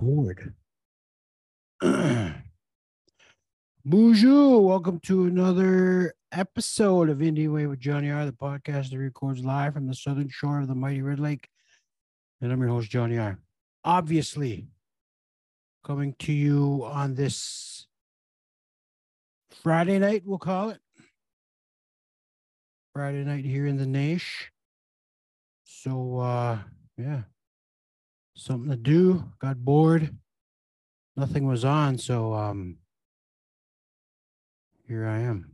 record. Boozhoo, welcome to another episode of Indian Way with Johnny R, the podcast that records live from the southern shore of the mighty Red Lake. And I'm your host, Johnny R. Obviously, coming to you on this Friday night, we'll call it. Friday night here in the Nash. So, uh, yeah, something to do. Got bored. Nothing was on, so um, here I am.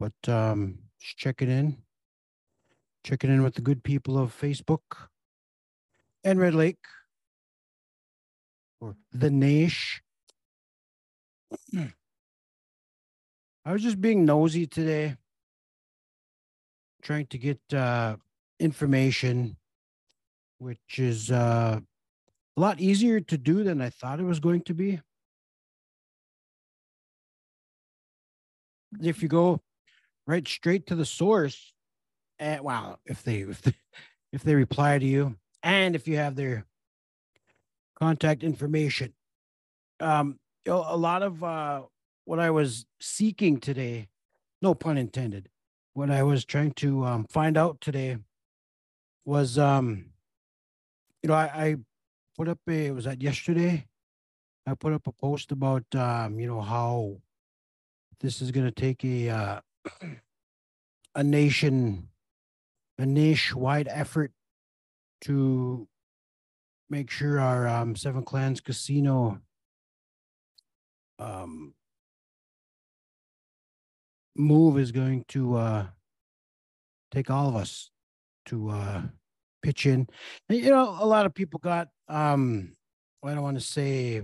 But um, just checking in, checking in with the good people of Facebook and Red Lake or the Nash. I was just being nosy today, trying to get uh, information, which is uh, a lot easier to do than I thought it was going to be. If you go right straight to the source, and wow, if they if they, if they reply to you, and if you have their contact information, um, a lot of uh, what I was seeking today, no pun intended, what I was trying to um, find out today was, um, you know, I, I put up a, was that yesterday? I put up a post about, um, you know, how this is going to take a, uh, a nation, a niche wide effort to make sure our um, Seven Clans Casino um, move is going to uh, take all of us to uh, pitch in. You know, a lot of people got, um, I don't want to say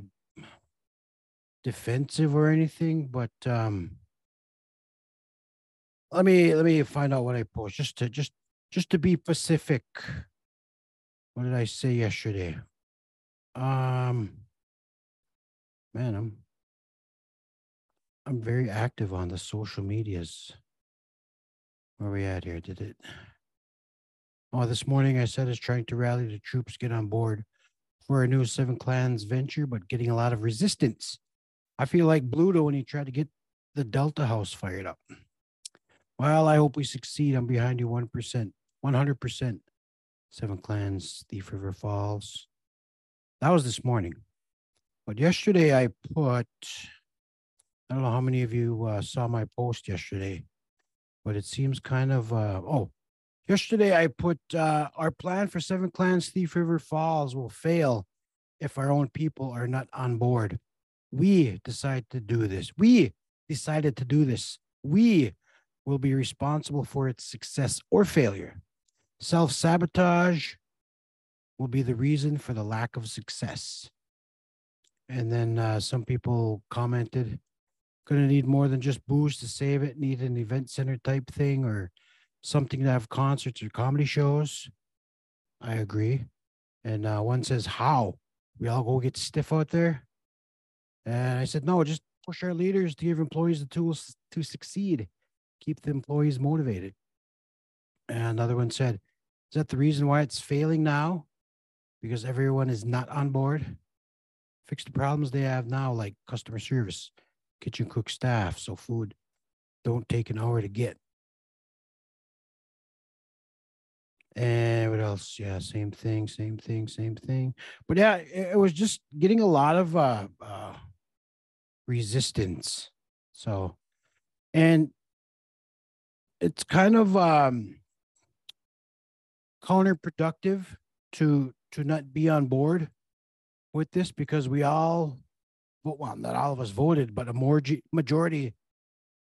defensive or anything, but um, let me let me find out what I post just to just just to be specific. What did I say yesterday? Um, man, I'm I'm very active on the social medias. Where are we at here? Did it? Oh, this morning I said is trying to rally the troops, get on board for a new Seven Clans venture, but getting a lot of resistance. I feel like Bluto when he tried to get the Delta House fired up. Well, I hope we succeed. I'm behind you 1%, 100%. Seven Clans, Thief River Falls. That was this morning. But yesterday I put I don't know how many of you uh, saw my post yesterday, but it seems kind of uh, oh, yesterday I put uh, our plan for Seven Clans Thief River Falls will fail if our own people are not on board. We decide to do this. We decided to do this. We will be responsible for its success or failure. Self sabotage will be the reason for the lack of success. And then uh, some people commented, Gonna need more than just booze to save it. Need an event center type thing or something to have concerts or comedy shows. I agree. And uh, one says, How? We all go get stiff out there? And I said, No, just push our leaders to give employees the tools to succeed, keep the employees motivated. And another one said, Is that the reason why it's failing now? Because everyone is not on board? Fix the problems they have now, like customer service kitchen cook staff so food don't take an hour to get. And what else? Yeah, same thing, same thing, same thing. But yeah, it, was just getting a lot of uh, uh, resistance. So, and it's kind of um, counterproductive to to not be on board with this because we all well, not all of us voted, but a more majority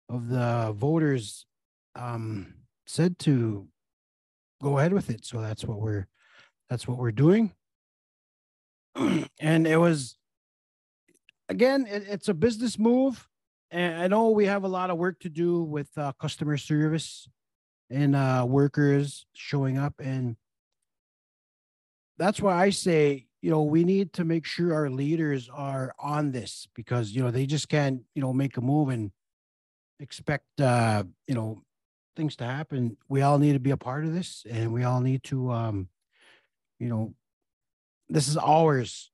of the voters um, said to go ahead with it. So that's what we're that's what we're doing. and it was again, it, it's a business move, and I know we have a lot of work to do with uh, customer service and uh, workers showing up, and that's why I say you know, we need to make sure our leaders are on this because, you know, they just can't, you know, make a move and expect, uh, you know, things to happen. We all need to be a part of this and we all need to, um, you know, this is ours.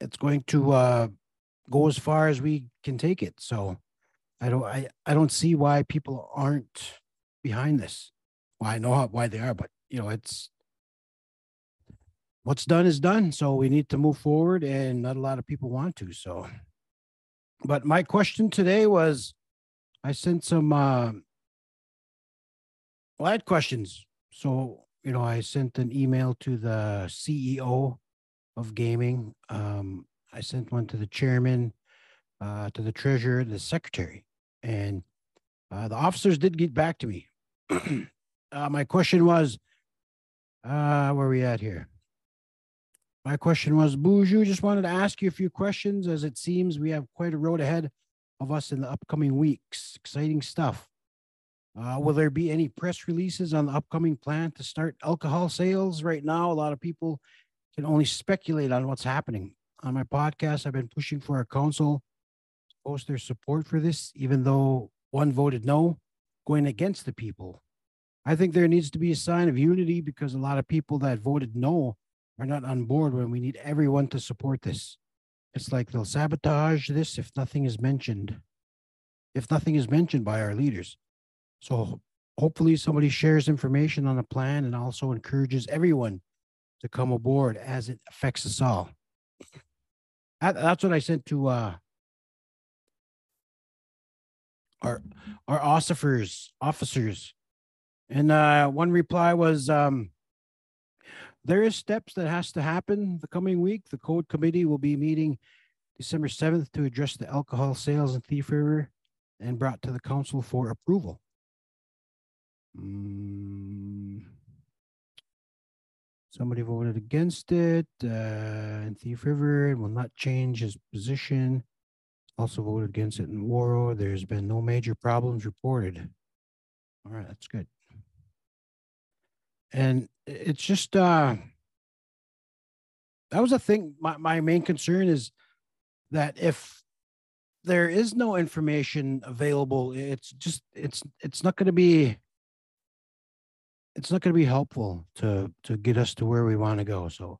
It's going to uh, go as far as we can take it. So I don't I, I don't see why people aren't behind this. Well, I know how, why they are, but you know, it's what's done is done. So we need to move forward, and not a lot of people want to. So, but my question today was, I sent some. Uh, well, I had questions. So you know, I sent an email to the CEO of gaming. Um, I sent one to the chairman, uh, to the treasurer, the secretary, and uh, the officers did get back to me. uh, my question was, uh, where are we at here? My question was, Boozhoo, just wanted to ask you a few questions as it seems we have quite a road ahead of us in the upcoming weeks. Exciting stuff. Uh, will there be any press releases on the upcoming plan to start alcohol sales? Right now, a lot of people can only speculate on what's happening. On my podcast, I've been pushing for our council to post their support for this, even though one voted no, going against the people. I think there needs to be a sign of unity because a lot of people that voted no are not on board when we need everyone to support this. It's like they'll sabotage this if nothing is mentioned. If nothing is mentioned by our leaders. So hopefully somebody shares information on the plan and also encourages everyone to come aboard as it affects us all. That's what I sent to uh, our our officers officers, and uh, one reply was um, there is steps that has to happen the coming week. The code committee will be meeting December seventh to address the alcohol sales Thief River and brought to the council for approval. Mm. Somebody voted against it uh, in Thief River and will not change his position. Also voted against it in Warroad. There's been no major problems reported. All right, that's good. And it's just uh that was a thing. My my main concern is that if there is no information available, it's just it's it's not going to be it's not going to be helpful to to get us to where we want to go. So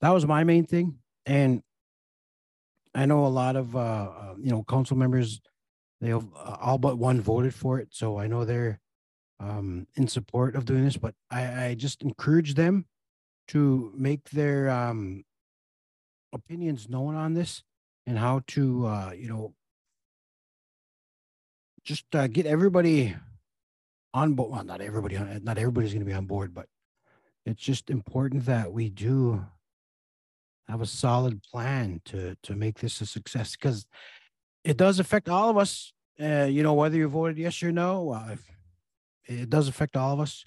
that was my main thing, and I know a lot of uh, uh you know council members. They have, uh, all but one voted for it, so I know they're um, in support of doing this. But I, I just encourage them to make their um, opinions known on this and how to uh, you know just uh, get everybody on board. Well, not everybody, not everybody's going to be on board, but it's just important that we do have a solid plan to to make this a success because it does affect all of us. Uh, you know, whether you voted yes or no, uh, it does affect all of us.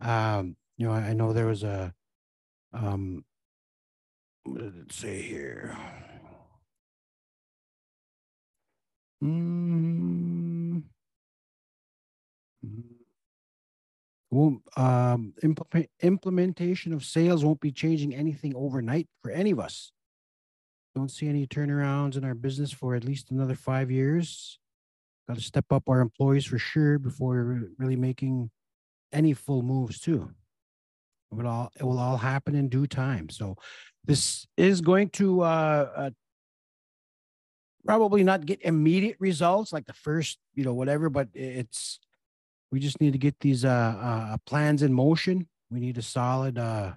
Um, you know, I, I know there was a um, what did it say here? Mm, won't um, implement, implementation of sales won't be changing anything overnight for any of us. Don't see any turnarounds in our business for at least another five years. Got to step up our employees for sure before really making any full moves too. It will all it will all happen in due time. So this is going to uh, uh, probably not get immediate results like the first, you know, whatever, but it's we just need to get these uh, uh, plans in motion. We need a solid uh,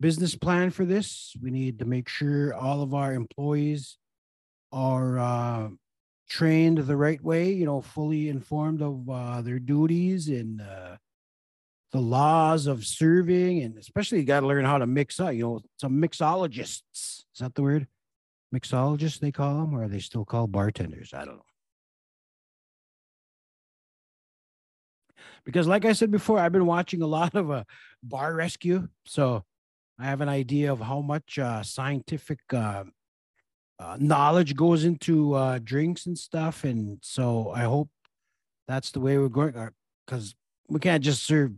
business plan for this. We need to make sure all of our employees are uh, trained the right way, you know, fully informed of uh, their duties and uh, the laws of serving. And especially, you got to learn how to mix up, you know, some mixologists. Is that the word? Mixologists, they call them, or are they still called bartenders? I don't know. Because like I said before, I've been watching a lot of uh, bar rescue, so I have an idea of how much uh, scientific uh, uh, knowledge goes into uh, drinks and stuff, and so I hope that's the way we're going because uh, we can't just serve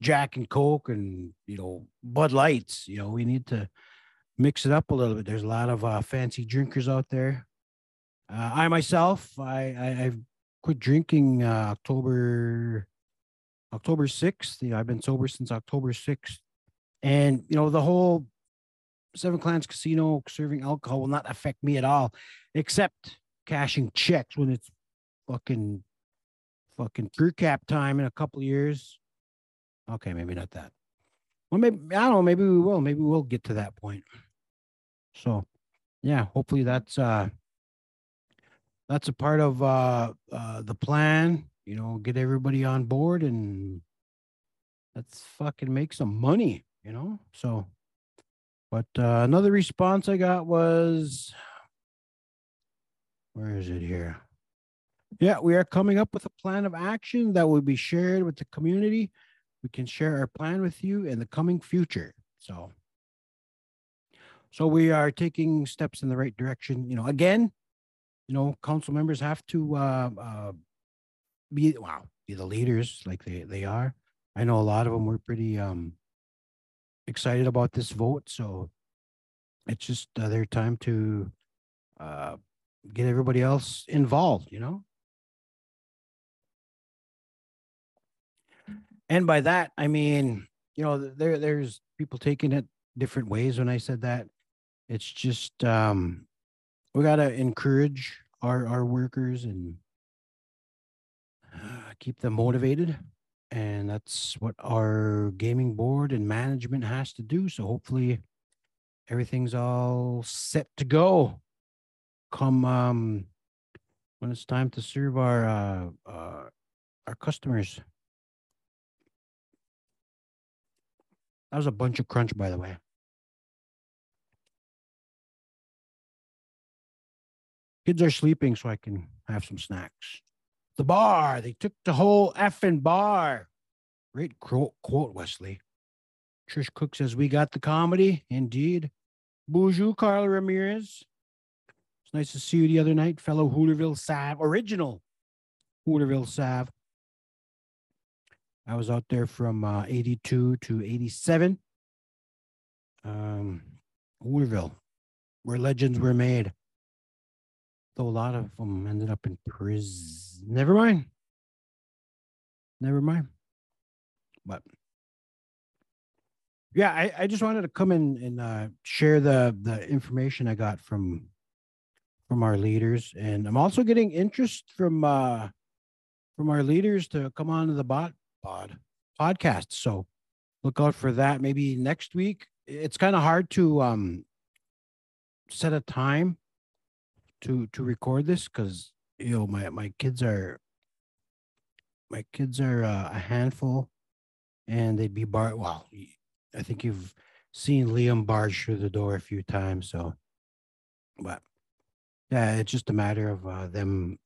Jack and Coke and you know Bud Lights. You know, we need to mix it up a little bit. There's a lot of fancy drinkers out there. I myself, I, I have quit drinking uh, October October 6th. You know, I've been sober since October 6th. And, you know, the whole Seven Clans Casino serving alcohol will not affect me at all, except cashing checks when it's fucking fucking per cap time in a couple years. Okay, maybe not that. Well, maybe I don't know. Maybe we will. Maybe we'll get to that point. So, yeah, hopefully that's uh that's a part of uh, uh the plan. You know, get everybody on board and let's fucking make some money. You know, so. But uh, another response I got was, where is it here? Yeah, we are coming up with a plan of action that will be shared with the community. We can share our plan with you in the coming future. So, so we are taking steps in the right direction. You know, again, you know, council members have to uh, uh, be wow, be the leaders like they they are. I know a lot of them were pretty um excited about this vote. So it's just uh, their time to uh, get everybody else involved, you know? And by that, I mean, you know, there there's people taking it different ways when I said that. It's just um we got to encourage our our workers and keep them motivated and that's what our gaming board and management has to do so hopefully everything's all set to go. Come um when it's time to serve our uh, uh our customers. That was a bunch of crunch by the way. Kids are sleeping so i can have some snacks the bar. They took the whole effing bar. Great quote, quote, Wesley. Trish Cook says, We got the comedy. Indeed. Boozhoo, Carla Ramirez. It's nice to see you the other night, fellow Hooterville Sav, original Hooterville Sav. I was out there from uh, 82 to 87. Um, Hooterville, where legends were made. Though a lot of them ended up in prison. Never mind. Never mind. But yeah, I, I just wanted to come in and uh, share the the information I got from from our leaders, and I'm also getting interest from uh, from our leaders to come on to the bot pod podcast. So look out for that. Maybe next week. It's kind of hard to um, set a time to to record this because you know my my kids are my kids are uh, a handful and they'd be bar well i think you've seen liam barge through the door a few times so but yeah it's just a matter of uh, them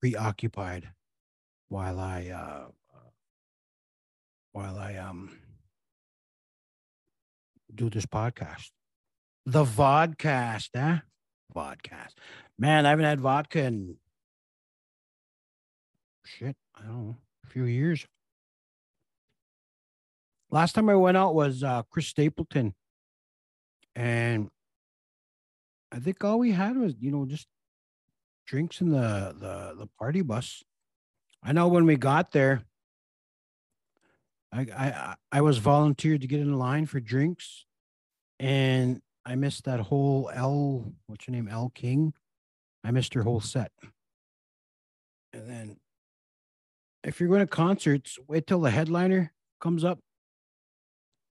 preoccupied while i uh, uh while i um do this podcast. The vodcast eh vodcast. Man, I haven't had vodka in shit, I don't know, a few years. Last time I went out was uh, Chris Stapleton. And I think all we had was, you know, just drinks in the the the party bus. I know when we got there, I I I was volunteered to get in line for drinks, and I missed that whole Elle. What's your name? Elle King. I missed her whole set. And then, if you're going to concerts, wait till the headliner comes up,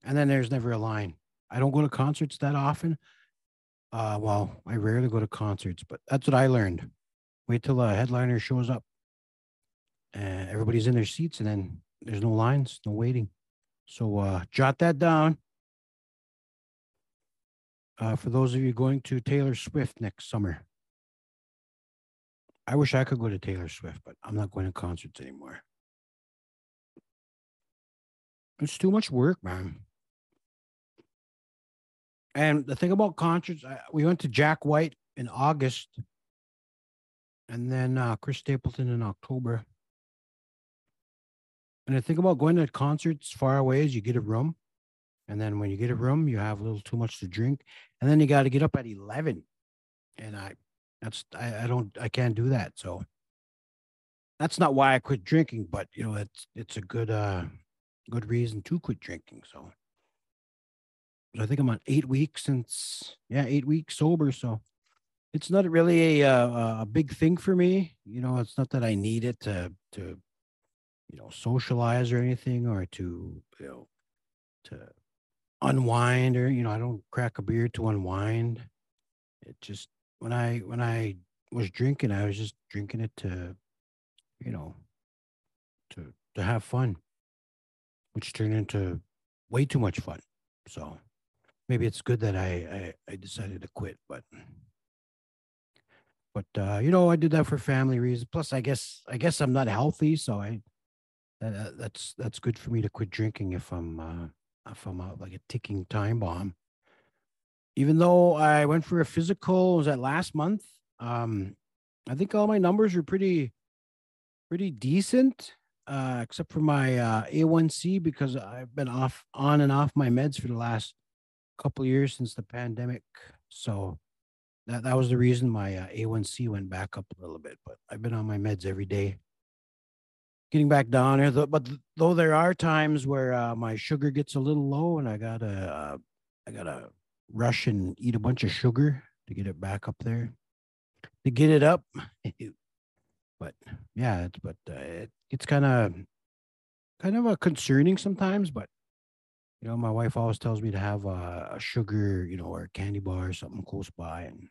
and then there's never a line. I don't go to concerts that often. Uh, well, I rarely go to concerts, but that's what I learned. Wait till the headliner shows up, and everybody's in their seats, and then there's no lines, no waiting. So uh, jot that down uh, for those of you going to Taylor Swift next summer. I wish I could go to Taylor Swift, but I'm not going to concerts anymore. It's too much work, man. And the thing about concerts, I, we went to Jack White in August, and then uh, Chris Stapleton in October. And the thing about going to concerts far away is you get a room. And then when you get a room, you have a little too much to drink. And then you got to get up at 11. And I, that's, I, I don't, I can't do that. So that's not why I quit drinking, but you know, it's, it's a good, uh, good reason to quit drinking. So, I think I'm on eight weeks since yeah, eight weeks sober. So it's not really a uh, a big thing for me. You know, it's not that I need it to to you know socialize or anything or to you know to unwind or you know I don't crack a beer to unwind. It just when I when I was drinking, I was just drinking it to you know to to have fun, which turned into way too much fun. So maybe it's good that I I, I decided to quit, but but uh, you know I did that for family reasons. Plus, I guess I guess I'm not healthy, so I that's that's good for me to quit drinking if I'm uh, I'm uh, like a ticking time bomb. Even though I went for a physical, was that last month? Um, I think all my numbers are pretty pretty decent, uh, except for my uh, A1C because I've been off on and off my meds for the last couple years since the pandemic. So that that was the reason my uh, A1C went back up a little bit. But I've been on my meds every day, getting back down here. But though there are times where uh, my sugar gets a little low, and I gotta uh, I gotta rush and eat a bunch of sugar to get it back up there, to get it up. but yeah, it's but uh, it, it's kind of kind of a concerning sometimes. But you know, my wife always tells me to have a, a sugar, you know, or a candy bar or something close by, and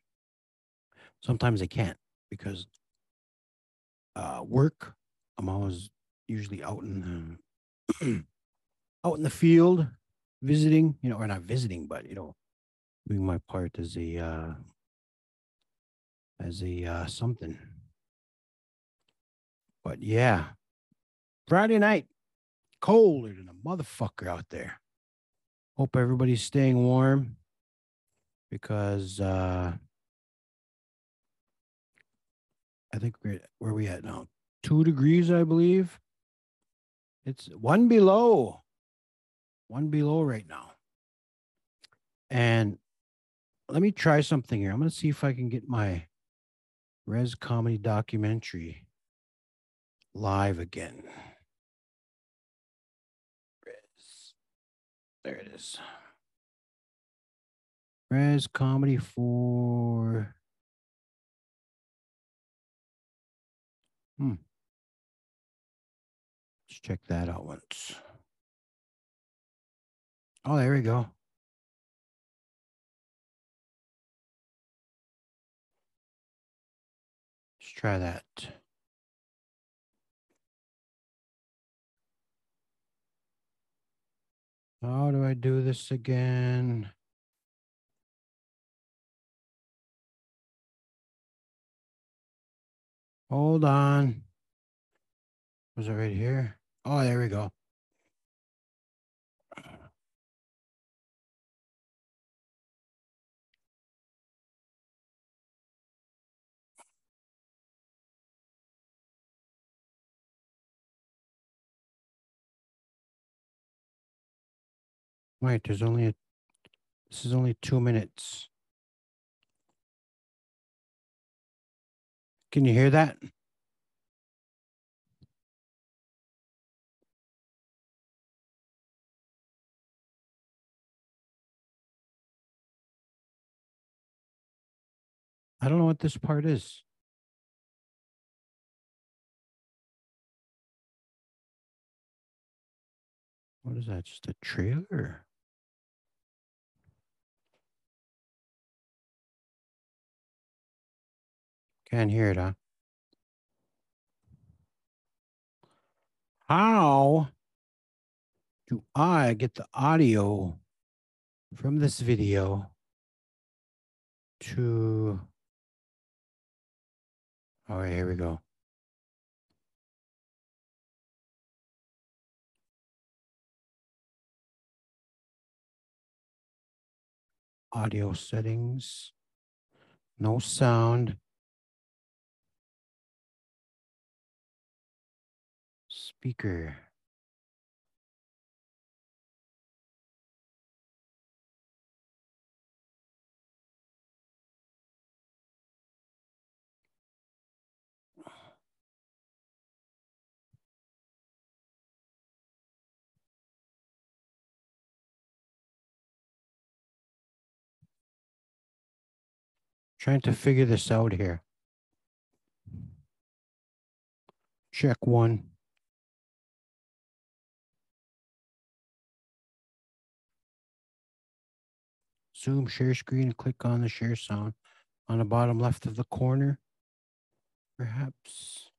sometimes I can't because uh, work. I'm always usually out in the out in the field visiting, you know, or not visiting, but you know, doing my part as a uh, as a uh, something. But yeah, Friday night, colder than a motherfucker out there. Hope everybody's staying warm because uh I think we're where are we at now? Two degrees, I believe. It's one below, one below right now. And let me try something here. I'm going to see if I can get my Res Comedy documentary live again. There it is. Res comedy for. Hmm. Check that out once. Oh, there we go. Let's try that. How do I do this again? Hold on. Was it right here? Oh, there we go. Wait, there's only a, this is only two minutes. Can you hear that? I don't know what this part is. What is that? Just a trailer? Can't hear it, huh? How do I get the audio from this video to, all right, here we go. Audio settings, no sound. Speaker. Trying to figure this out here. Check one. Zoom share screen and click on the share sound on the bottom left of the corner. Perhaps.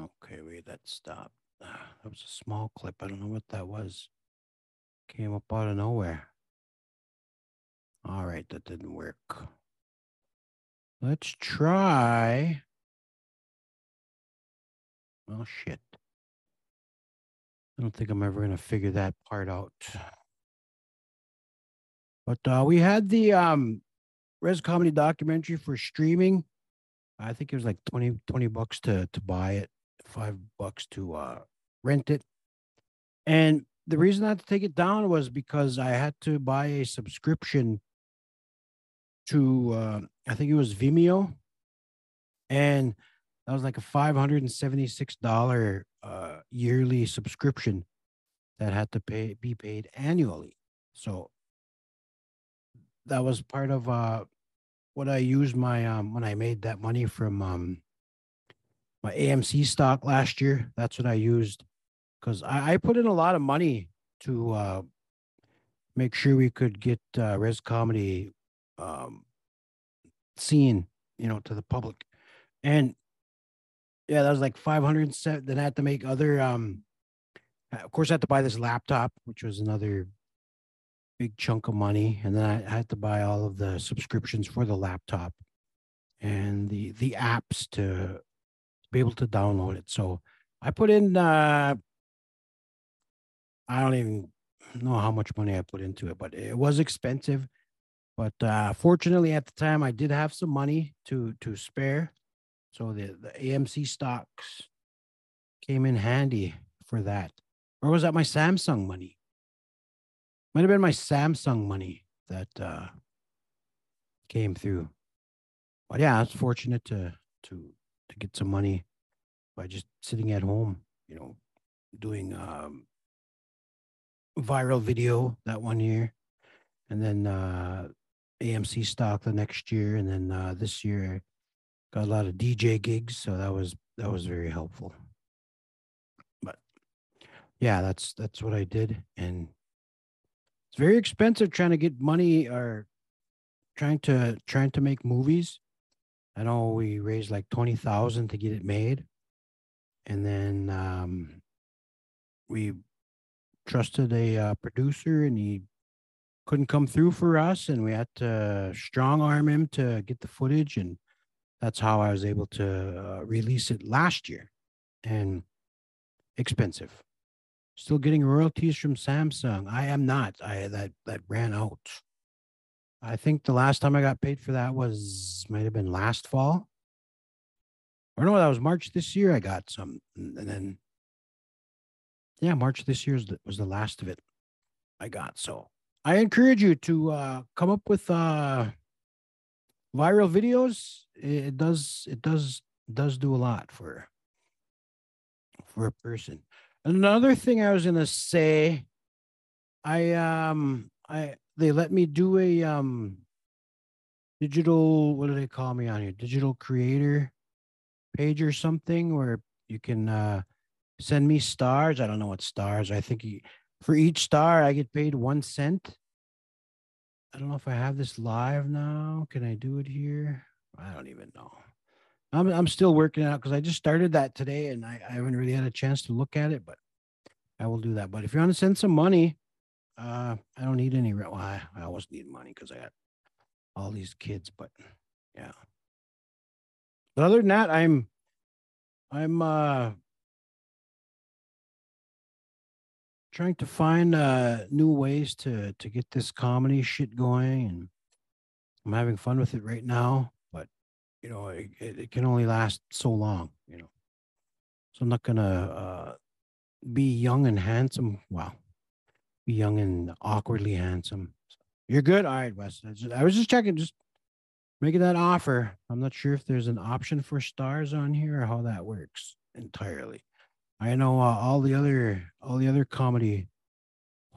Okay, wait, that stopped. Ah, that was a small clip. I don't know what that was. Came up out of nowhere. All right, that didn't work. Let's try. Oh, shit. I don't think I'm ever going to figure that part out. But uh, we had the um, Res Comedy documentary for streaming. I think it was like 20, 20 bucks to, to buy it, five bucks to uh, rent it. And the reason I had to take it down was because I had to buy a subscription to, uh, I think it was Vimeo. And that was like a $576 uh, yearly subscription that had to pay be paid annually. So that was part of uh, what I used my um, when I made that money from um, my AMC stock last year. That's what I used because I, I, put in a lot of money to uh, make sure we could get uh, res comedy um, seen, you know, to the public, and yeah, that was like five hundred seven. Then I had to make other. Um, of course, I had to buy this laptop, which was another big chunk of money, and then I had to buy all of the subscriptions for the laptop and the the apps to be able to download it. So I put in. Uh, I don't even know how much money I put into it, but it was expensive. But uh, fortunately, at the time, I did have some money to to spare, so the the AMC stocks came in handy for that. Or was that my Samsung money? Might have been my Samsung money that uh, came through. But yeah, I was fortunate to to to get some money by just sitting at home, you know, doing um, viral video that one year, and then uh, AMC stock the next year, and then uh, this year got a lot of DJ gigs, so that was that was very helpful. But yeah, that's that's what I did, and it's very expensive trying to get money or trying to trying to make movies. I know we raised like twenty thousand to get it made, and then um, we trusted a uh, producer, and he couldn't come through for us, and we had to strong arm him to get the footage, and that's how I was able to uh, release it last year, and expensive. Still getting royalties from Samsung. I am not. I that that ran out. I think the last time I got paid for that was might have been last fall. Or no, that was March this year. I got some, and then yeah, March this year was the, was the last of it I got. So I encourage you to uh, come up with uh, viral videos. It does it does does do a lot for for a person. Another thing I was gonna say, I um I they let me do a um digital what do they call me on here? Digital creator page or something where you can uh send me stars. I don't know what stars. I think you, for each star I get paid one cent. I don't know if I have this live now. Can I do it here? I don't even know. I'm I'm still working out because I just started that today and I, I haven't really had a chance to look at it, but I will do that. But if you want to send some money, uh, I don't need any. Well, I, I always need money because I got all these kids. But yeah. But other than that, I'm I'm uh trying to find uh new ways to to get this comedy shit going and I'm having fun with it right now But you know, it, it can only last so long, you know. So I'm not gonna uh, be young and handsome. Wow, be young and awkwardly handsome. You're good. All right, Wes. I, I was just checking, just making that offer. I'm not sure if there's an option for stars on here or how that works entirely. I know uh, all the other all the other comedy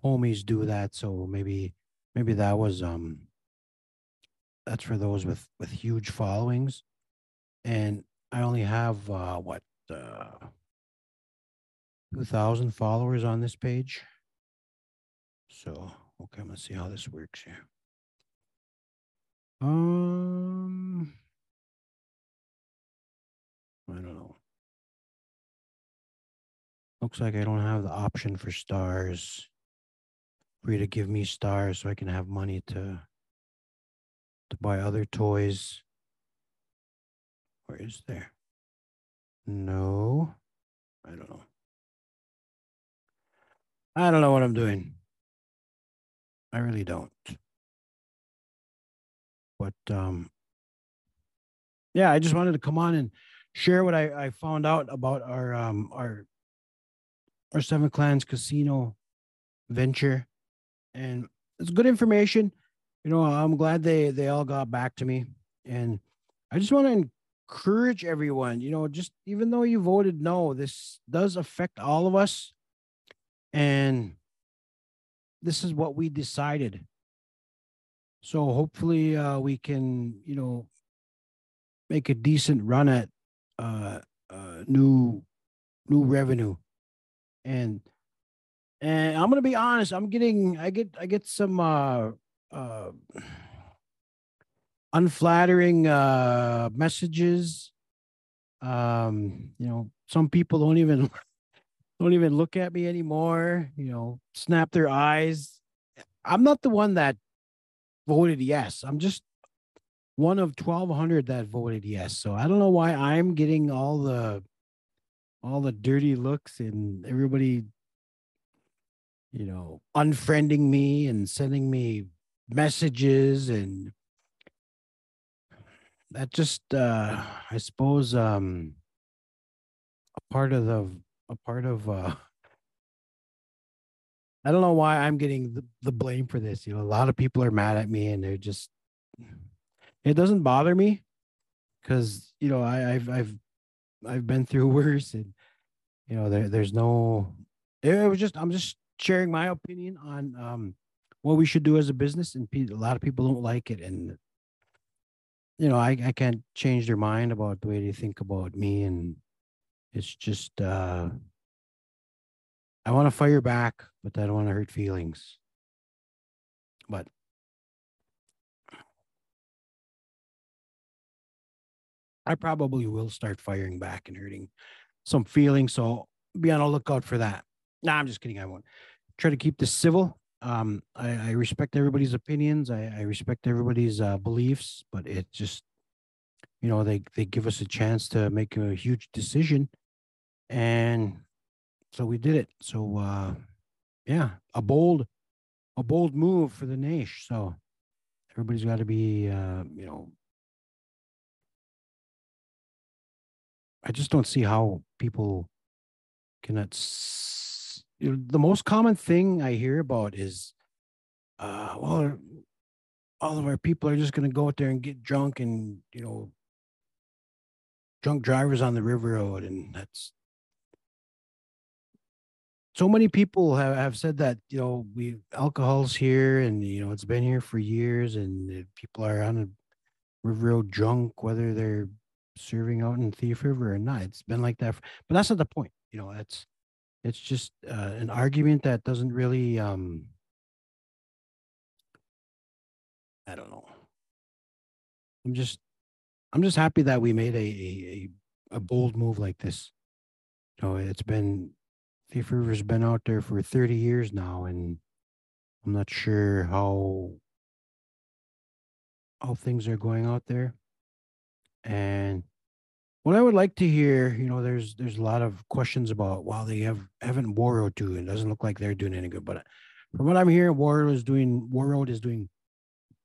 homies do that, so maybe maybe that was um that's for those with with huge followings, and I only have uh, what uh, two thousand followers on this page. So okay, I'm gonna see how this works here. Um, I don't know. Looks like I don't have the option for stars. For you to give me stars so I can have money to to buy other toys. Where is there? No. I don't know. I don't know what I'm doing. I really don't. But um yeah, I just wanted to come on and share what I, I found out about our um our our Seven Clans casino venture. And it's good information. You know, I'm glad they they all got back to me. And I just want to encourage everyone, you know, just even though you voted no, this does affect all of us. And this is what we decided. So hopefully uh, we can, you know, make a decent run at uh, uh, new new revenue. And and I'm gonna be honest, I'm getting I get I get some uh uh unflattering uh messages. Um, you know, some people don't even don't even look at me anymore, you know, snap their eyes. I'm not the one that voted yes. I'm just one of 1200 that voted yes. So I don't know why I'm getting all the all the dirty looks and everybody you know unfriending me and sending me messages and that just uh I suppose um a part of the a part of uh I don't know why I'm getting the, the blame for this. You know, a lot of people are mad at me and they're just it doesn't bother me because you know I, I've I've I've been through worse and you know there there's no it was just I'm just sharing my opinion on um what we should do as a business and a lot of people don't like it and you know I, I can't change their mind about the way they think about me and it's just uh I want to fire back but I don't want to hurt feelings. But I probably will start firing back and hurting some feelings. So be on a lookout for that. Nah, I'm just kidding. I won't try to keep this civil. Um, I, I respect everybody's opinions. I, I respect everybody's uh, beliefs, but it just, you know, they they give us a chance to make a huge decision, and so we did it. So, uh, yeah, a bold, a bold move for the nation. So everybody's got to be, uh, you know, I just don't see how people cannot. The most common thing I hear about is, uh, well, all of our people are just going to go out there and get drunk and you know, drunk drivers on the river road, and that's. So many people have, have said that you know we alcohol's here and you know it's been here for years and people are on a river road drunk whether they're serving out in Thief River or not. It's been like that, for, but that's not the point. You know, it's it's just uh, an argument that doesn't really. um I don't know. I'm just, I'm just happy that we made a a, a bold move like this. You know, it's been Thief River's been out there for 30 years now, and I'm not sure how how things are going out there. And what I would like to hear, you know, there's there's a lot of questions about while they have haven't Warroad too, it doesn't look like they're doing any good. But uh, from what I'm hearing, Warroad is doing Warroad is doing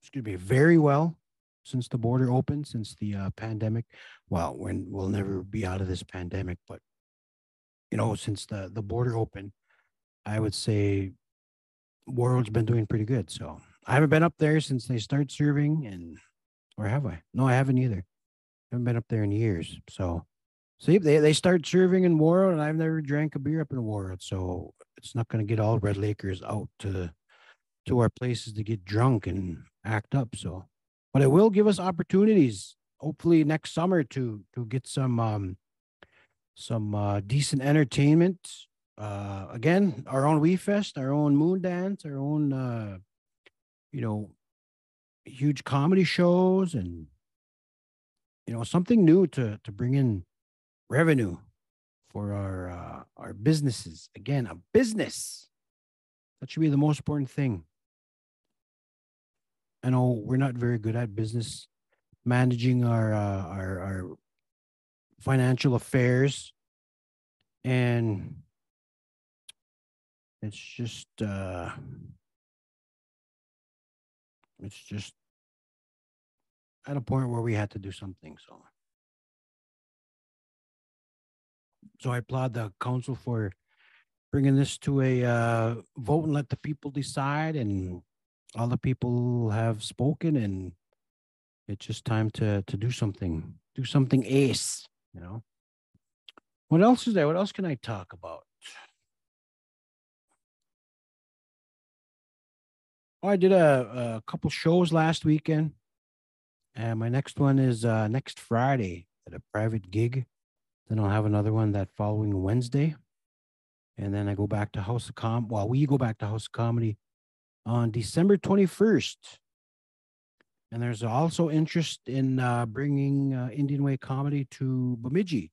excuse me very well since the border opened, since the uh, pandemic. Well, when we'll never be out of this pandemic, but you know, since the the border opened, I would say Warroad's been doing pretty good. So I haven't been up there since they start serving, and or have I? No, I haven't either haven't been up there in years. So, see, they, they start serving in Warroad, and I've never drank a beer up in Warroad. So it's not going to get all Red Lakers out to to our places to get drunk and act up. So but it will give us opportunities. Hopefully next summer to to get some um, some uh, decent entertainment. Uh, again, our own WE Fest, our own Moondance, our own uh, you know huge comedy shows, and you know something new to to bring in revenue for our uh, our businesses. Again, a business that should be the most important thing. I know we're not very good at business managing our uh, our our financial affairs and it's just uh it's just at a point where we had to do something so. So i applaud the council for bringing this to a uh, vote and let the people decide and all the people have spoken and it's just time to to do something do something ace you know? What else is there? What else can i talk about? Oh i did a, a couple shows last weekend and my next one is uh next friday at a private gig then i'll have another one that following wednesday and then i go back to house of com well we go back to house of comedy on december 21st and there's also interest in uh, bringing uh, Indian Way comedy to Bemidji.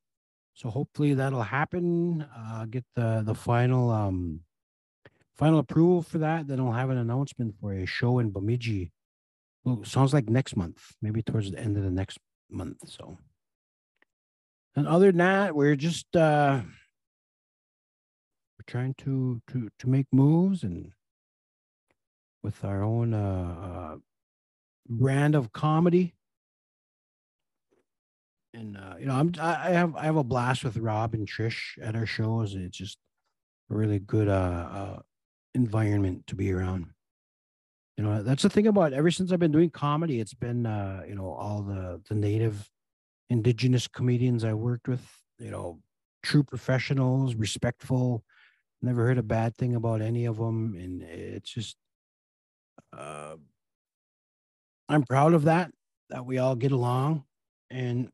So hopefully that'll happen. Uh, get the the final um, final approval for that. Then I'll have an announcement for a show in Bemidji. Well, sounds like next month, maybe towards the end of the next month. So, and other than that, we're just uh, we're trying to to to make moves and with our own uh, uh brand of comedy. And uh, you know, I'm I have I have a blast with Rob and Trish at our shows. It's just a really good uh, uh environment to be around. You know, that's the thing about ever since I've been doing comedy, it's been uh, you know, all the the native indigenous comedians I worked with, you know, true professionals, respectful, never heard a bad thing about any of them. And it's just uh I'm proud of that, that we all get along. And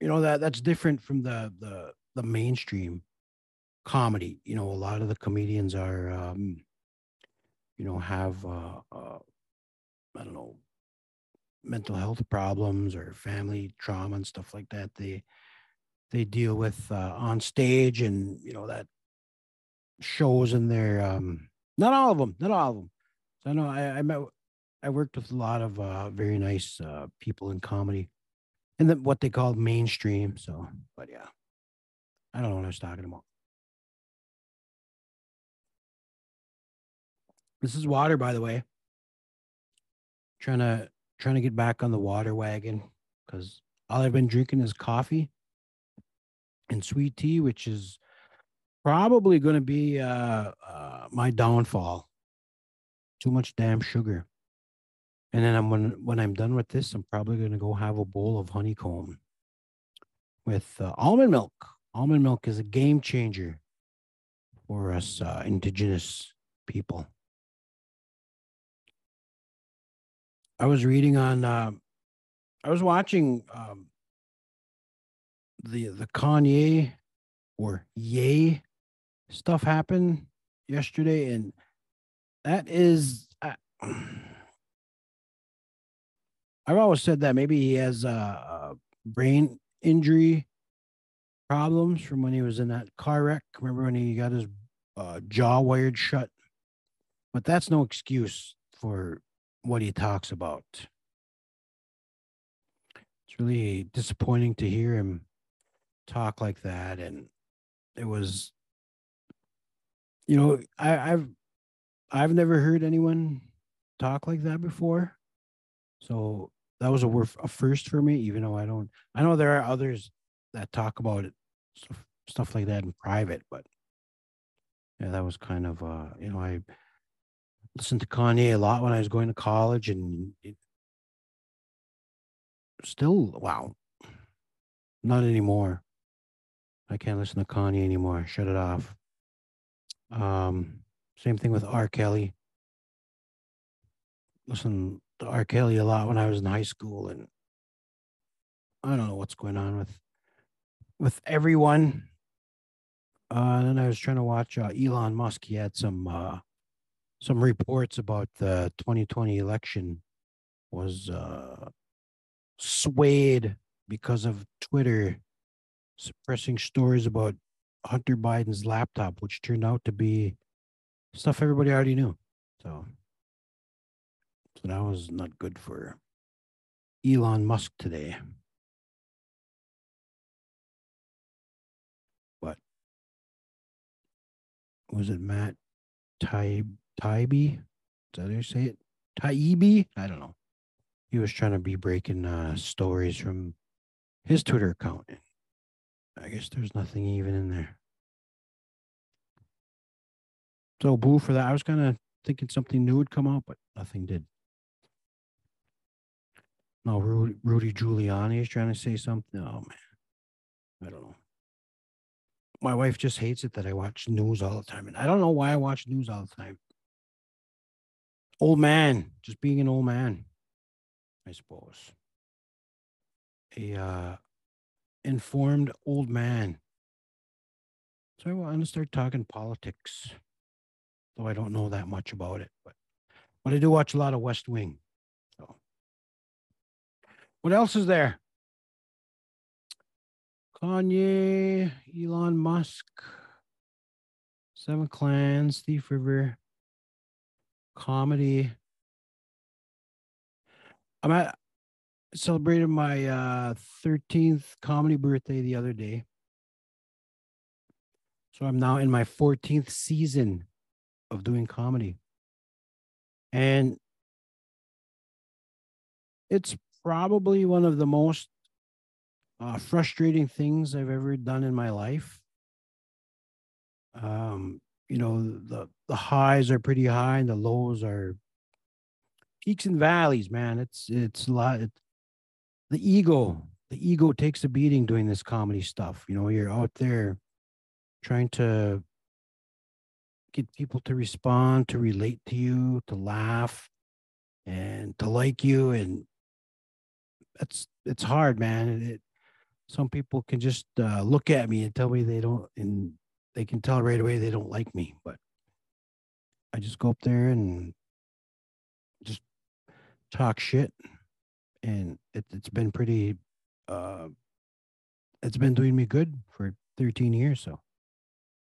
you know, that that's different from the the the mainstream comedy. You know, a lot of the comedians are um, you know, have uh, uh I don't know, mental health problems or family trauma and stuff like that. They they deal with uh, on stage and you know that shows in their um not all of them not all of them so i know i, I met I worked with a lot of uh, very nice uh, people in comedy, and then what they call mainstream. So, but yeah, I don't know what I was talking about. This is water, by the way. Trying to trying to get back on the water wagon because all I've been drinking is coffee and sweet tea, which is probably going to be uh, uh, my downfall. Too much damn sugar. And then I'm when when I'm done with this, I'm probably going to go have a bowl of honeycomb with uh, almond milk. Almond milk is a game changer for us uh, indigenous people. I was reading on. Uh, I was watching um, the the Kanye or Yay stuff happen yesterday, and that is. Uh, I've always said that maybe he has uh, brain injury problems from when he was in that car wreck. Remember when he got his uh, jaw wired shut? But that's no excuse for what he talks about. It's really disappointing to hear him talk like that. And it was, you know, I, I've I've never heard anyone talk like that before. So that was a, a first for me, even though I don't, I know there are others that talk about it, stuff, stuff like that in private, but yeah, that was kind of, uh, you know, I listened to Kanye a lot when I was going to college and still, wow, not anymore. I can't listen to Kanye anymore. Shut it off. Um, same thing with R. Kelly. Listen to R. Kelly a lot when I was in high school, and I don't know what's going on with with everyone. Uh, and then I was trying to watch uh, Elon Musk. He had some uh, some reports about the 2020 election was uh, swayed because of Twitter suppressing stories about Hunter Biden's laptop, which turned out to be stuff everybody already knew. So, so that was not good for Elon Musk today. But was it Matt Taib Taibbi? Is that how you say it? Taibbi? I don't know. He was trying to be breaking uh, stories from his Twitter account. I guess there's nothing even in there. So boo for that. I was kind of thinking something new would come out, but nothing did. No, Rudy, Rudy Giuliani is trying to say something. Oh man, I don't know. My wife just hates it that I watch news all the time, and I don't know why I watch news all the time. Old man, just being an old man, I suppose. A uh, informed old man. So I want to start talking politics though I don't know that much about it. But but I do watch a lot of West Wing. So what else is there? Kanye, Elon Musk, Seven Clans, Thief River, comedy. I'm at celebrated my uh 13th comedy birthday the other day. So I'm now in my 14th season of doing comedy. And it's probably one of the most uh, frustrating things I've ever done in my life. Um, you know, the the highs are pretty high and the lows are peaks and valleys, man. It's it's a lot. It, the ego, the ego takes a beating doing this comedy stuff. You know, you're out there trying to get people to respond, to relate to you, to laugh, and to like you. And that's it's hard, man. It, some people can just uh, look at me and tell me they don't, and they can tell right away they don't like me. But I just go up there and just talk shit, and it, it's been pretty. Uh, it's been doing me good for 13 years. So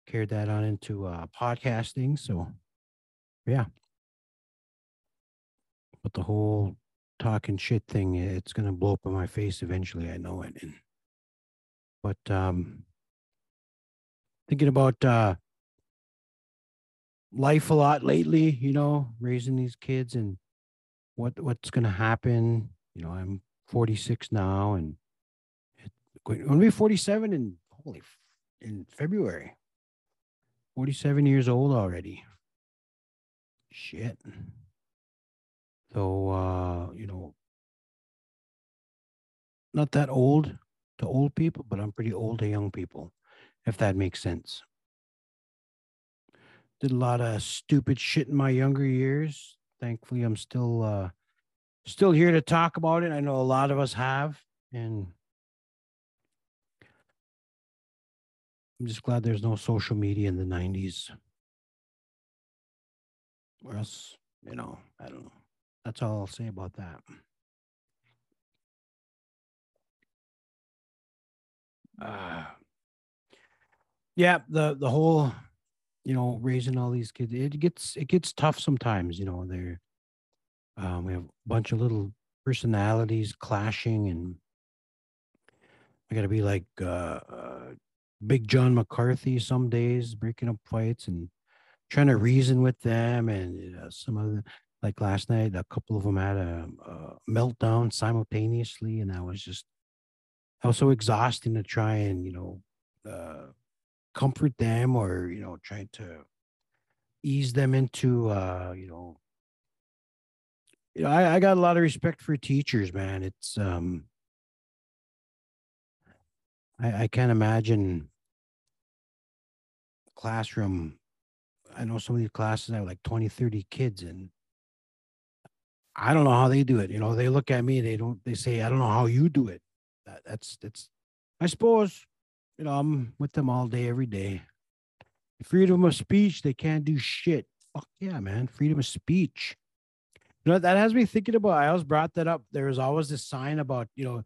carried that on into uh, podcasting. So, yeah. But the whole talking shit thing, it's to blow up in my face eventually. I know it. And, but um, thinking about uh, life a lot lately, you know, raising these kids and what what's going to happen. You know, I'm 46 now and going to be 47 in holy in February. 47 years old already. Shit. So, uh, you know, not that old to old people, but I'm pretty old to young people, if that makes sense. Did a lot of stupid shit in my younger years. Thankfully, I'm still uh, still here to talk about it. I know a lot of us have, and I'm just glad there's no social media in the 90s. Or else, you know, I don't know. That's all I'll say about that. Uh, yeah, the the whole, you know, raising all these kids, it gets it gets tough sometimes. You know, they're um, we have a bunch of little personalities clashing, and I got to be like uh, uh, big John McCarthy some days, breaking up fights and trying to reason with them. And uh, some of the, like last night, a couple of them had a, a meltdown simultaneously. And I was just, I was so exhausting to try and, you know, uh, comfort them or, you know, trying to ease them into, uh, you know, you know, I, I got a lot of respect for teachers, man. It's, um, I, I can't imagine classroom. I know some of these classes have like 20, 30 kids, and I don't know how they do it. You know, they look at me, they don't, they say, I don't know how you do it. That, that's, that's, I suppose, you know, I'm with them all day, every day. Freedom of speech, they can't do shit. Fuck yeah, man. Freedom of speech. You know, that has me thinking about, I always brought that up. There was always this sign about, you know,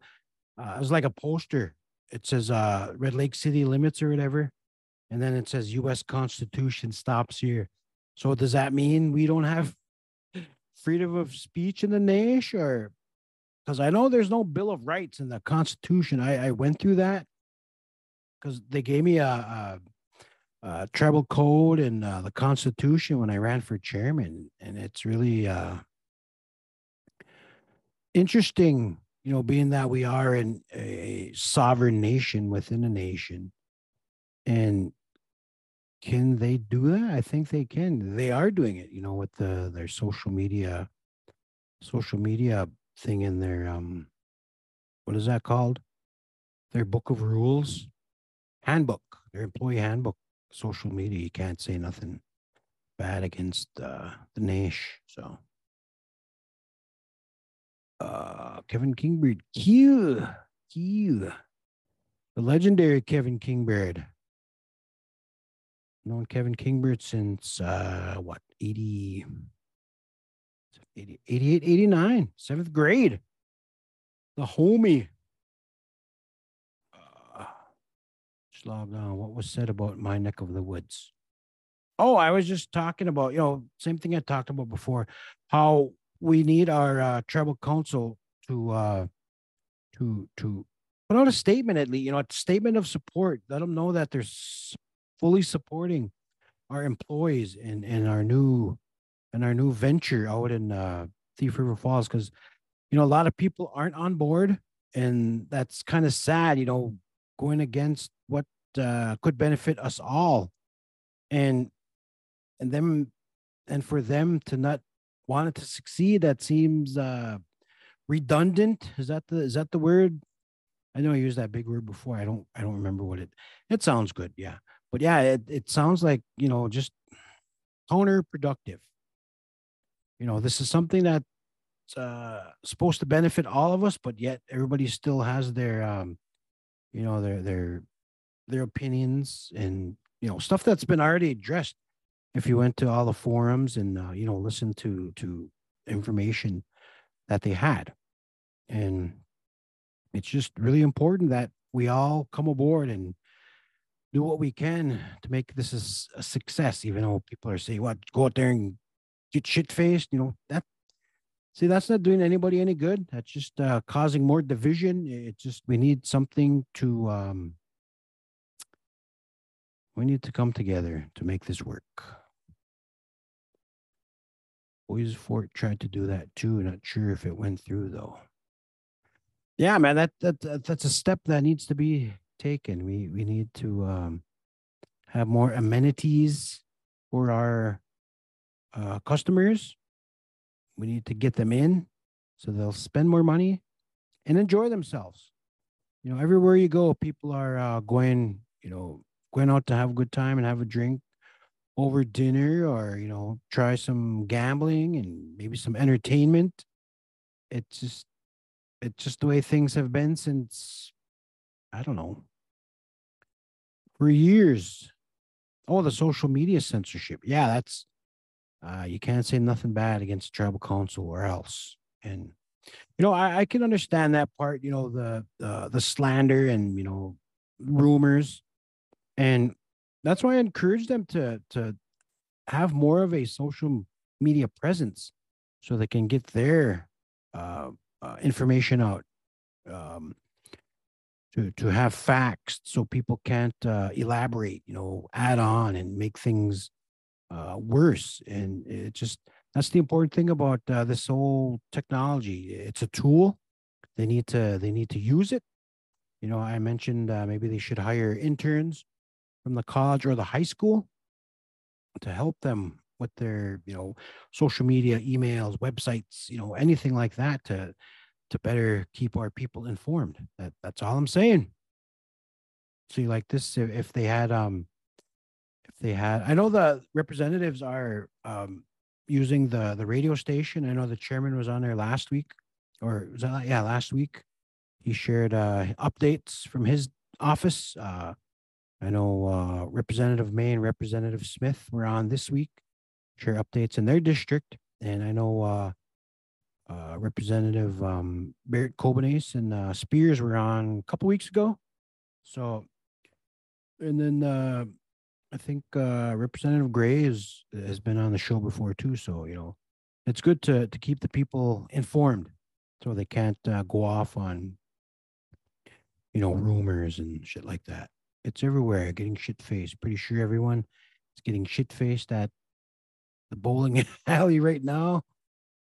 uh, it was like a poster. It says uh, Red Lake City limits or whatever. And then it says US Constitution stops here. So does that mean we don't have freedom of speech in the nation because I know there's no Bill of Rights in the Constitution. I, I went through that because they gave me a, a, a tribal code and uh, the Constitution when I ran for chairman, and it's really uh, interesting, you know, being that we are in a sovereign nation within a nation, and can they do that? I think they can. They are doing it, you know, with the their social media, social media thing in their um, what is that called? Their book of rules, handbook, their employee handbook, social media. You can't say nothing bad against uh, the Nash. So, uh, Kevin Kingbird, Q, Q, the legendary Kevin Kingbird known Kevin Kingbird since uh, what 80, 80 88, 89, seventh grade. The homie. Uh, What was said about my neck of the woods? Oh, I was just talking about, you know, same thing I talked about before, how we need our uh, tribal council to uh, to to put out a statement at least, you know, a statement of support. Let them know that they're fully supporting our employees and and our new and our new venture out in uh, Thief River Falls because you know a lot of people aren't on board and that's kind of sad you know going against what uh, could benefit us all. And and them and for them to not want it to succeed that seems uh redundant. Is that the is that the word? I know i used that big word before. I don't i don't remember what it it sounds good yeah. But yeah, it, it sounds like, you know, just counterproductive. You know, this is something that's uh, supposed to benefit all of us, but yet everybody still has their, um, you know, their, their, their opinions and, you know, stuff that's been already addressed. If you went to all the forums and, uh, you know, listen to, to information that they had. And it's just really important that we all come aboard and do what we can to make this a, a success, even though people are saying, what, go out there and get shit faced, you know, that, see, that's not doing anybody any good. That's just uh, causing more division. It's just, we need something to, um, we need to come together to make this work. Bois Forte tried to do that too. Not sure if it went through though. Yeah, man, that, that that's a step that needs to be taken. We we need to um, have more amenities for our uh, customers. We need to get them in so they'll spend more money and enjoy themselves. You know, everywhere you go, people are uh, going, you know, going out to have a good time and have a drink over dinner or, you know, try some gambling and maybe some entertainment. It's just, it's just the way things have been since I don't know, for years. Oh, the social media censorship. Yeah, that's uh, you can't say nothing bad against tribal council or else. And you know, I, I can understand that part. You know, the the the slander and you know rumors, and that's why I encourage them to to have more of a social media presence, so they can get their uh, uh, information out. Um, to to have facts so people can't uh, elaborate you know add on and make things uh, worse and it just that's the important thing about uh, this whole technology it's a tool they need to they need to use it you know i mentioned uh, maybe they should hire interns from the college or the high school to help them with their you know social media emails websites you know anything like that to to better keep our people informed. That that's all I'm saying. See, like this, if they had um, they had, I know the representatives are um using the the radio station. I know the chairman was on there last week, or was that yeah last week? He shared uh, updates from his office. Uh, I know uh, Representative May and Representative Smith were on this week, share updates in their district, and I know uh, uh, Representative um, Barrett Kobanese and uh, Spears were on a couple weeks ago. So, and then I think uh, Representative Gray has been on the show before too. So you know, it's good to to keep the people informed, so they can't uh, go off on you know rumors and shit like that. It's everywhere, getting shit faced. Pretty sure everyone is getting shit faced at the bowling alley right now,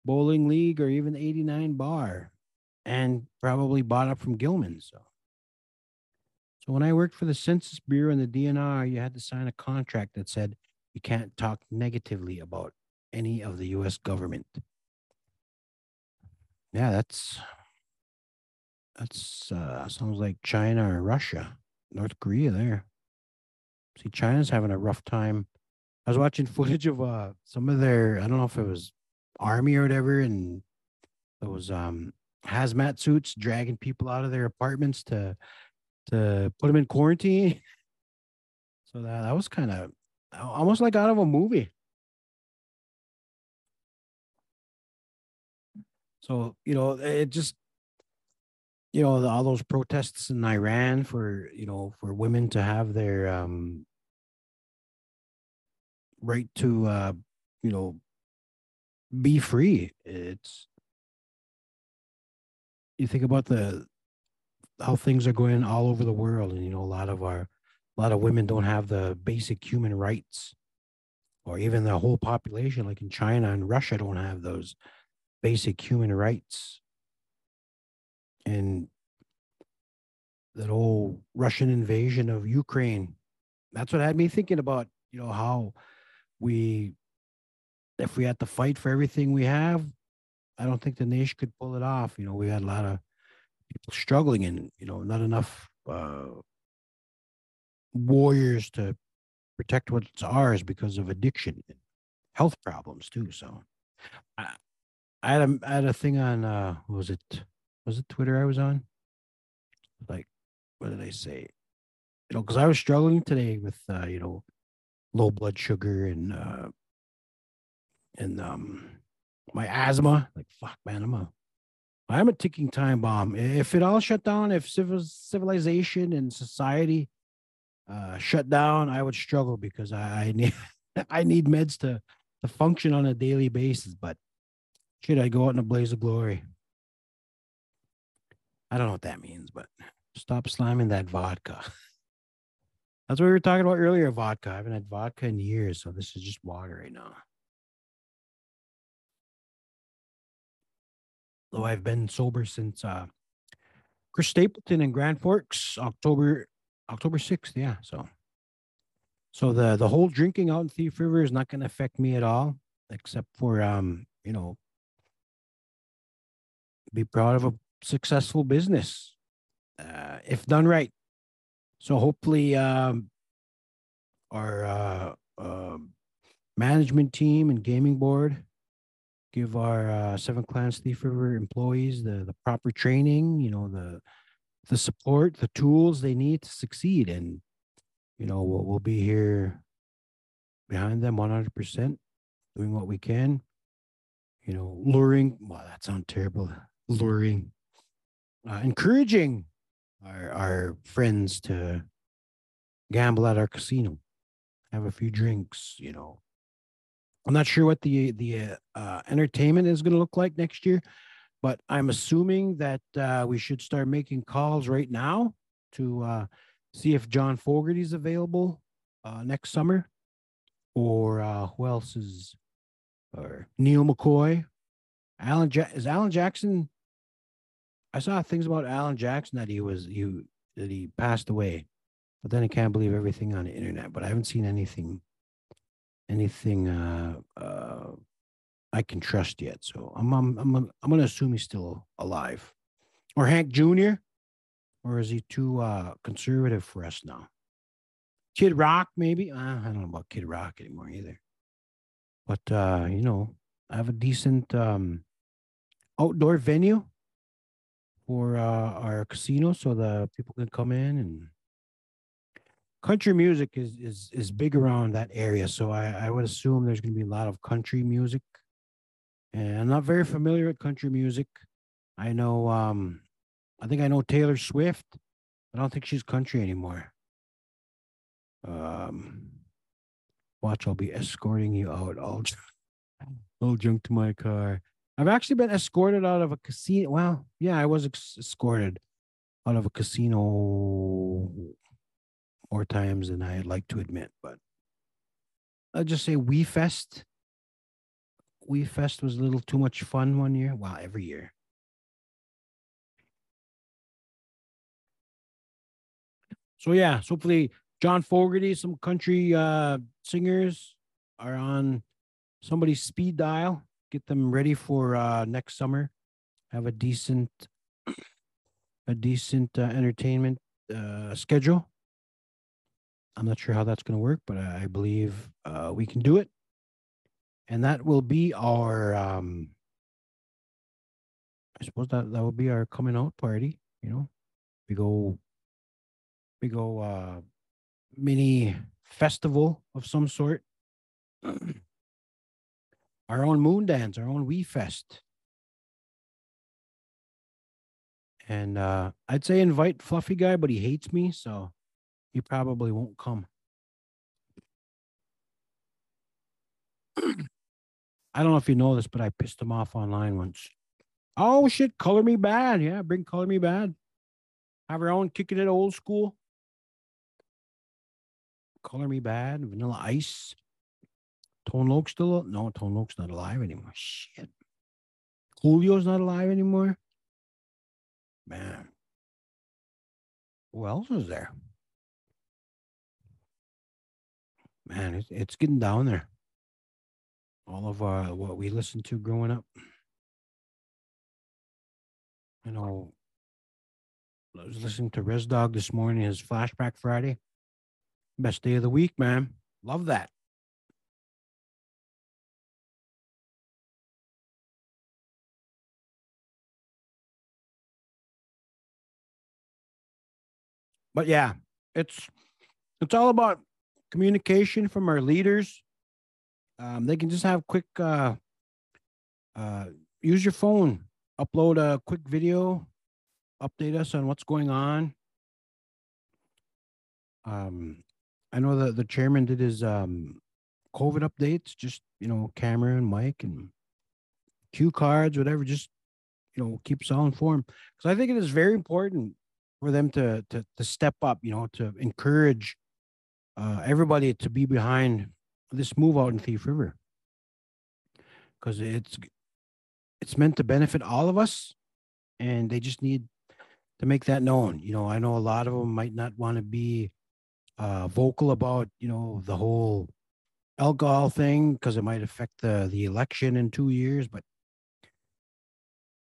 bowling league, or even the 89 bar, and probably bought up from Gilman. So. So when I worked for the Census Bureau and the DNR, you had to sign a contract that said you can't talk negatively about any of the US government. Yeah, that's that's uh sounds like China or Russia, North Korea there. See, China's having a rough time. I was watching footage of uh some of their I don't know if it was army or whatever, and those um hazmat suits dragging people out of their apartments to to put them in quarantine. So that that was kind of almost like out of a movie. So you know, it just you know all those protests in Iran for you know for women to have their um right to uh you know be free. It's you think about the how things are going all over the world and you know a lot of our a lot of women don't have the basic human rights or even the whole population like in china and russia don't have those basic human rights. And that whole russian invasion of ukraine that's what had me thinking about you know how we if we had to fight for everything we have i don't think the nation could pull it off. You know we had a lot of people struggling and you know not enough uh, warriors to protect what's ours because of addiction and health problems too so. I, I had a I had a thing on uh was it was it twitter i was on? Like what did i say? You know because i was struggling today with uh you know low blood sugar and uh and um my asthma. Like fuck man i'm a I'm a ticking time bomb. If it all shut down, if civil civilization and society uh, shut down, I would struggle because I, I need I need meds to to function on a daily basis. But should I go out in a blaze of glory? I don't know what that means, but stop slamming that vodka. That's what we were talking about earlier. Vodka. I haven't had vodka in years, so this is just water right now. Though I've been sober since uh, Chris Stapleton in Grand Forks, October October 6th. Yeah. So so the the whole drinking out in Thief River is not gonna affect me at all, except for um, you know, be proud of a successful business. Uh, if done right. So hopefully um our uh, uh management team and gaming board give our uh, Seven Clans Thief River employees the, the proper training, you know, the the support, the tools they need to succeed. And, you know, we'll, we'll be here behind them 100%, doing what we can, you know, luring, well, that sounds terrible, luring, uh, encouraging our, our friends to gamble at our casino, have a few drinks, you know, I'm not sure what the the uh, entertainment is going to look like next year, but I'm assuming that uh, we should start making calls right now to uh, see if John Fogerty is available uh, next summer, or uh, who else is, or Neal McCoy, Alan ja- is Alan Jackson. I saw things about Alan Jackson that he was you that he passed away, but then I can't believe everything on the internet. But I haven't seen anything anything uh, uh, I can trust yet. So I'm I'm I'm I'm gonna assume he's still alive, or Hank Jr. Or is he too uh, conservative for us now? Kid Rock, maybe. Uh, I don't know about Kid Rock anymore either. but uh, you know, I have a decent um outdoor venue for uh, our casino so the people can come in and country music is is is big around that area so i i would assume there's going to be a lot of country music. And i'm not very familiar with country music. I know um i think i know taylor swift i don't think she's country anymore. Um watch i'll be escorting you out. I'll i'll jump to my car. I've actually been escorted out of a casino. Well, yeah, I was escorted out of a casino more times than I'd like to admit, but I'll just say WE Fest. WE Fest was a little too much fun one year. Wow, every year. So yeah, so hopefully John Fogerty, some country uh singers are on somebody's speed dial get them ready for uh, next summer. Have a decent, a decent uh, entertainment uh, schedule. I'm not sure how that's going to work, but I believe uh, we can do it. And that will be our, um, I suppose that that will be our coming out party. You know, we go, we go, uh, mini festival of some sort. our own Moondance, our own WE Fest. And uh, I'd say invite Fluffy Guy, but he hates me, so he probably won't come. I don't know if you know this, but I pissed him off online once. Oh shit, Color Me Badd. Yeah, bring Color Me Badd. Have your own kicking it old school. Color Me Badd, vanilla ice. Tone Loc still? No, Tone Loc's not alive anymore. Shit. Coolio's not alive anymore. Man. Who else is there? Man, it's, it's getting down there. All of uh, what we listened to growing up. You know, I was listening to Res Dog this morning, his Flashback Friday. Best day of the week, man. Love that. but yeah, it's it's all about communication from our leaders. Um, they can just have quick uh, uh, use your phone, upload a quick video, update us on what's going on. Um, I know that the chairman did his um, COVID updates, just you know, camera and mic and cue cards, whatever. Just you know, keep us all informed because I think it is very important for them to to to step up, you know, to encourage uh, everybody to be behind this move out in Thief River because it's it's meant to benefit all of us, and they just need to make that known. You know, I know a lot of them might not want to be uh, vocal about you know the whole alcohol thing because it might affect the the election in two years, but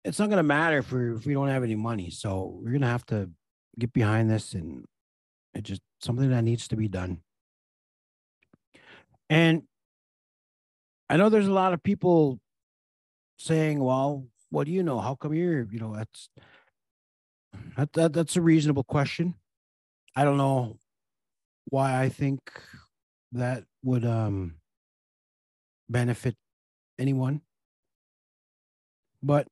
it's not going to matter if we if we don't have any money. So we're going to have to get behind this and it's just something that needs to be done. And I know there's a lot of people saying, well, what do you know? How come you're, you know, that's that, that that's a reasonable question. I don't know why I think that would um benefit anyone. But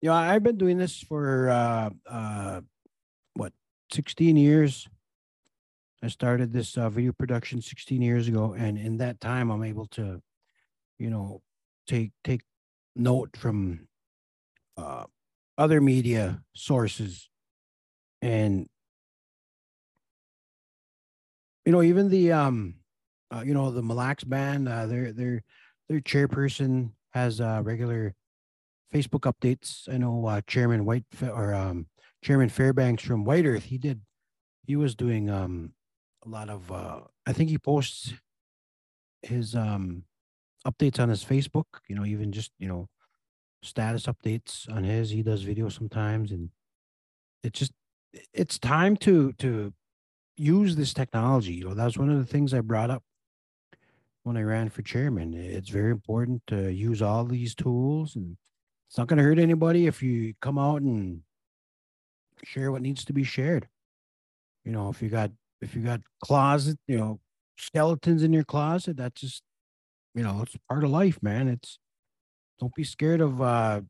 you know, I've been doing this for uh uh what 16 years. I started this uh, video production 16 years ago, and in that time, I'm able to, you know, take take note from uh, other media sources, and you know, even the um, uh, you know, the Mille Lacs band, uh, their their their chairperson has uh, regular Facebook updates. I know uh, Chairman White or um, Chairman Fairbanks from White Earth, he did, he was doing um a lot of uh I think he posts his um updates on his Facebook, you know, even just, you know, status updates on his. He does videos sometimes and it's just it's time to to use this technology. You know, that was one of the things I brought up when I ran for chairman. It's very important to use all these tools, and it's not going to hurt anybody if you come out and share what needs to be shared. You know, if you got if you got closet, you know, skeletons in your closet, that's just you know, it's part of life, man. It's don't be scared of uh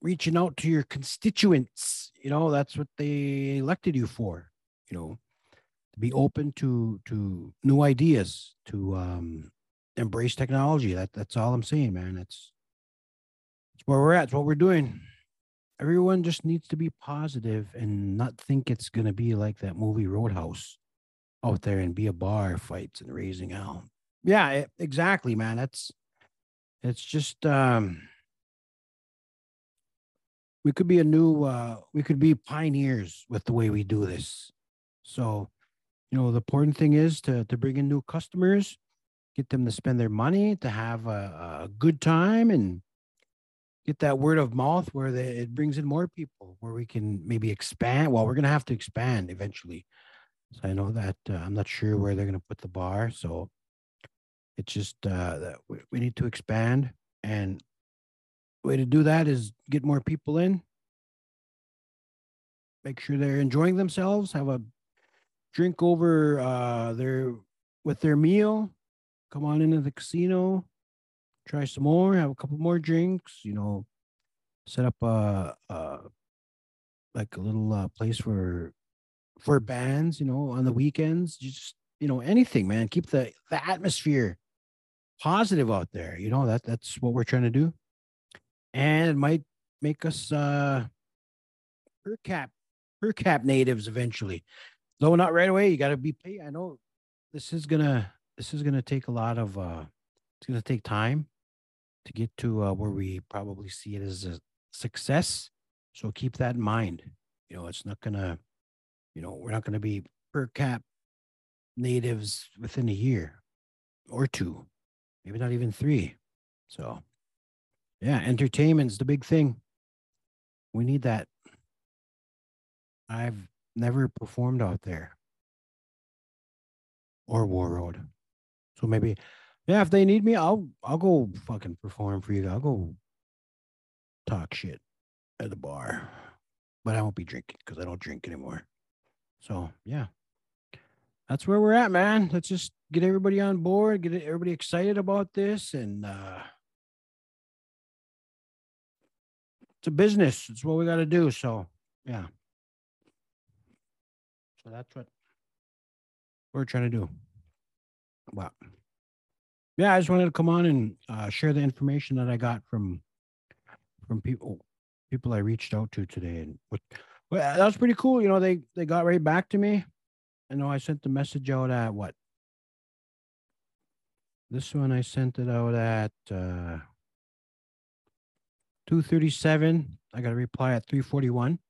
reaching out to your constituents. You know, that's what they elected you for, you know, to be open to to new ideas, to um embrace technology. That that's all I'm saying, man. It's it's where we're at, it's what we're doing everyone just needs to be positive and not think it's going to be like that movie Roadhouse out there and be a bar fights and raising hell. Yeah, it, exactly, man. That's it's just um we could be a new uh we could be pioneers with the way we do this. So, you know, the important thing is to to bring in new customers, get them to spend their money, to have a, a good time and get that word of mouth where it brings in more people where we can maybe expand well we're going to have to expand eventually. So i know that uh, i'm not sure where they're going to put the bar so it's just uh, that we, we need to expand and way to do that is get more people in. Make sure they're enjoying themselves have a drink over uh their with their meal come on into the casino try some more, have a couple more drinks, you know, set up a, a like a little uh, place for for bands, you know, on the weekends, just you know, anything, man. Keep the the atmosphere positive out there. You know, that that's what we're trying to do. And it might make us uh per cap per cap natives eventually. Though not right away. You gotta be paid. I know this is gonna this is gonna take a lot of uh it's gonna take time to get to uh, where we probably see it as a success. So keep that in mind. You know, it's not gonna, you know, we're not gonna be per cap natives within a year or two, maybe not even three. So, yeah, entertainment's the big thing. We need that. I've never performed out there or Warroad. So maybe yeah, if they need me, I'll I'll go fucking perform for you. I'll go talk shit at the bar, but I won't be drinking because I don't drink anymore. So yeah, that's where we're at, man. Let's just get everybody on board, get everybody excited about this, and uh it's a business. It's what we got to do. So yeah, so that's what we're trying to do. Wow yeah, I just wanted to come on and uh, share the information that I got from from people people I reached out to today, and what well, that was pretty cool. You know, they they got right back to me. I know I sent the message out at what this one I sent it out at uh, two thirty seven. I got a reply at three forty one.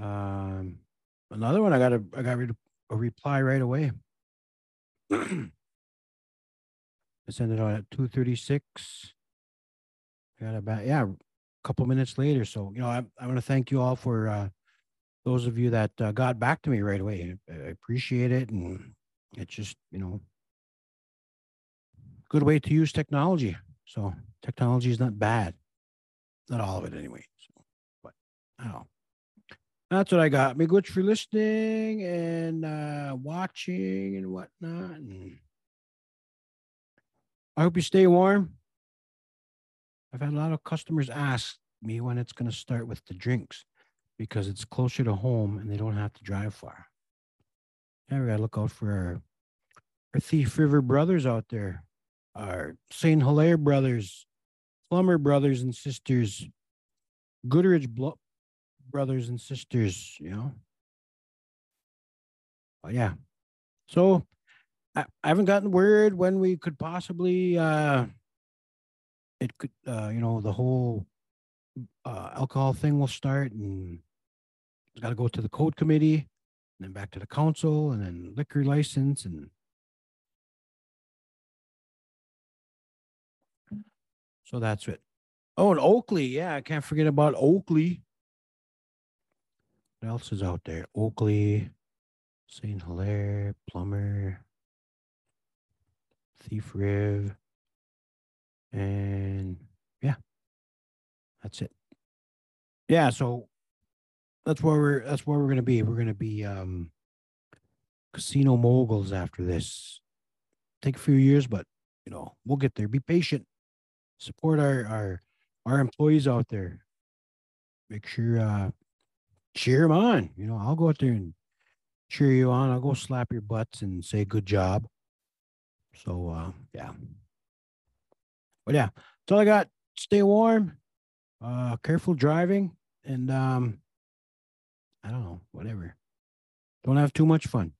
Um, another one I got a I got a reply right away. Sent it out at two thirty six. Got about yeah, a couple minutes later. So you know, I I want to thank you all for uh, those of you that uh, got back to me right away. I appreciate it, and it's just you know, good way to use technology. So technology is not bad, not all of it anyway. So, but I know. That's what I got. Me good for listening and uh, watching and whatnot. And I hope you stay warm. I've had a lot of customers ask me when it's going to start with the drinks because it's closer to home and they don't have to drive far. Yeah, we got to look out for our, our Thief River brothers out there, our St. Hilaire brothers, Plummer brothers and sisters, Goodridge Blo- brothers and sisters, you know. But yeah. So I, I haven't gotten word when we could possibly uh it could uh you know the whole uh alcohol thing will start and it's got to go to the code committee and then back to the council and then liquor license and so that's it. Oh and Oklee yeah i can't forget about Oklee. What else is out there? Oklee st hilaire plummer Thief Riv. And yeah. That's it. Yeah, so that's where we're that's where we're gonna be. We're gonna be um casino moguls after this. Take a few years, but you know, we'll get there. Be patient. Support our our our employees out there. Make sure uh cheer them on. You know, I'll go out there and cheer you on. I'll go slap your butts and say good job. So uh yeah. But yeah, that's all I got. Stay warm. Uh careful driving and um I don't know, whatever. Don't have too much fun.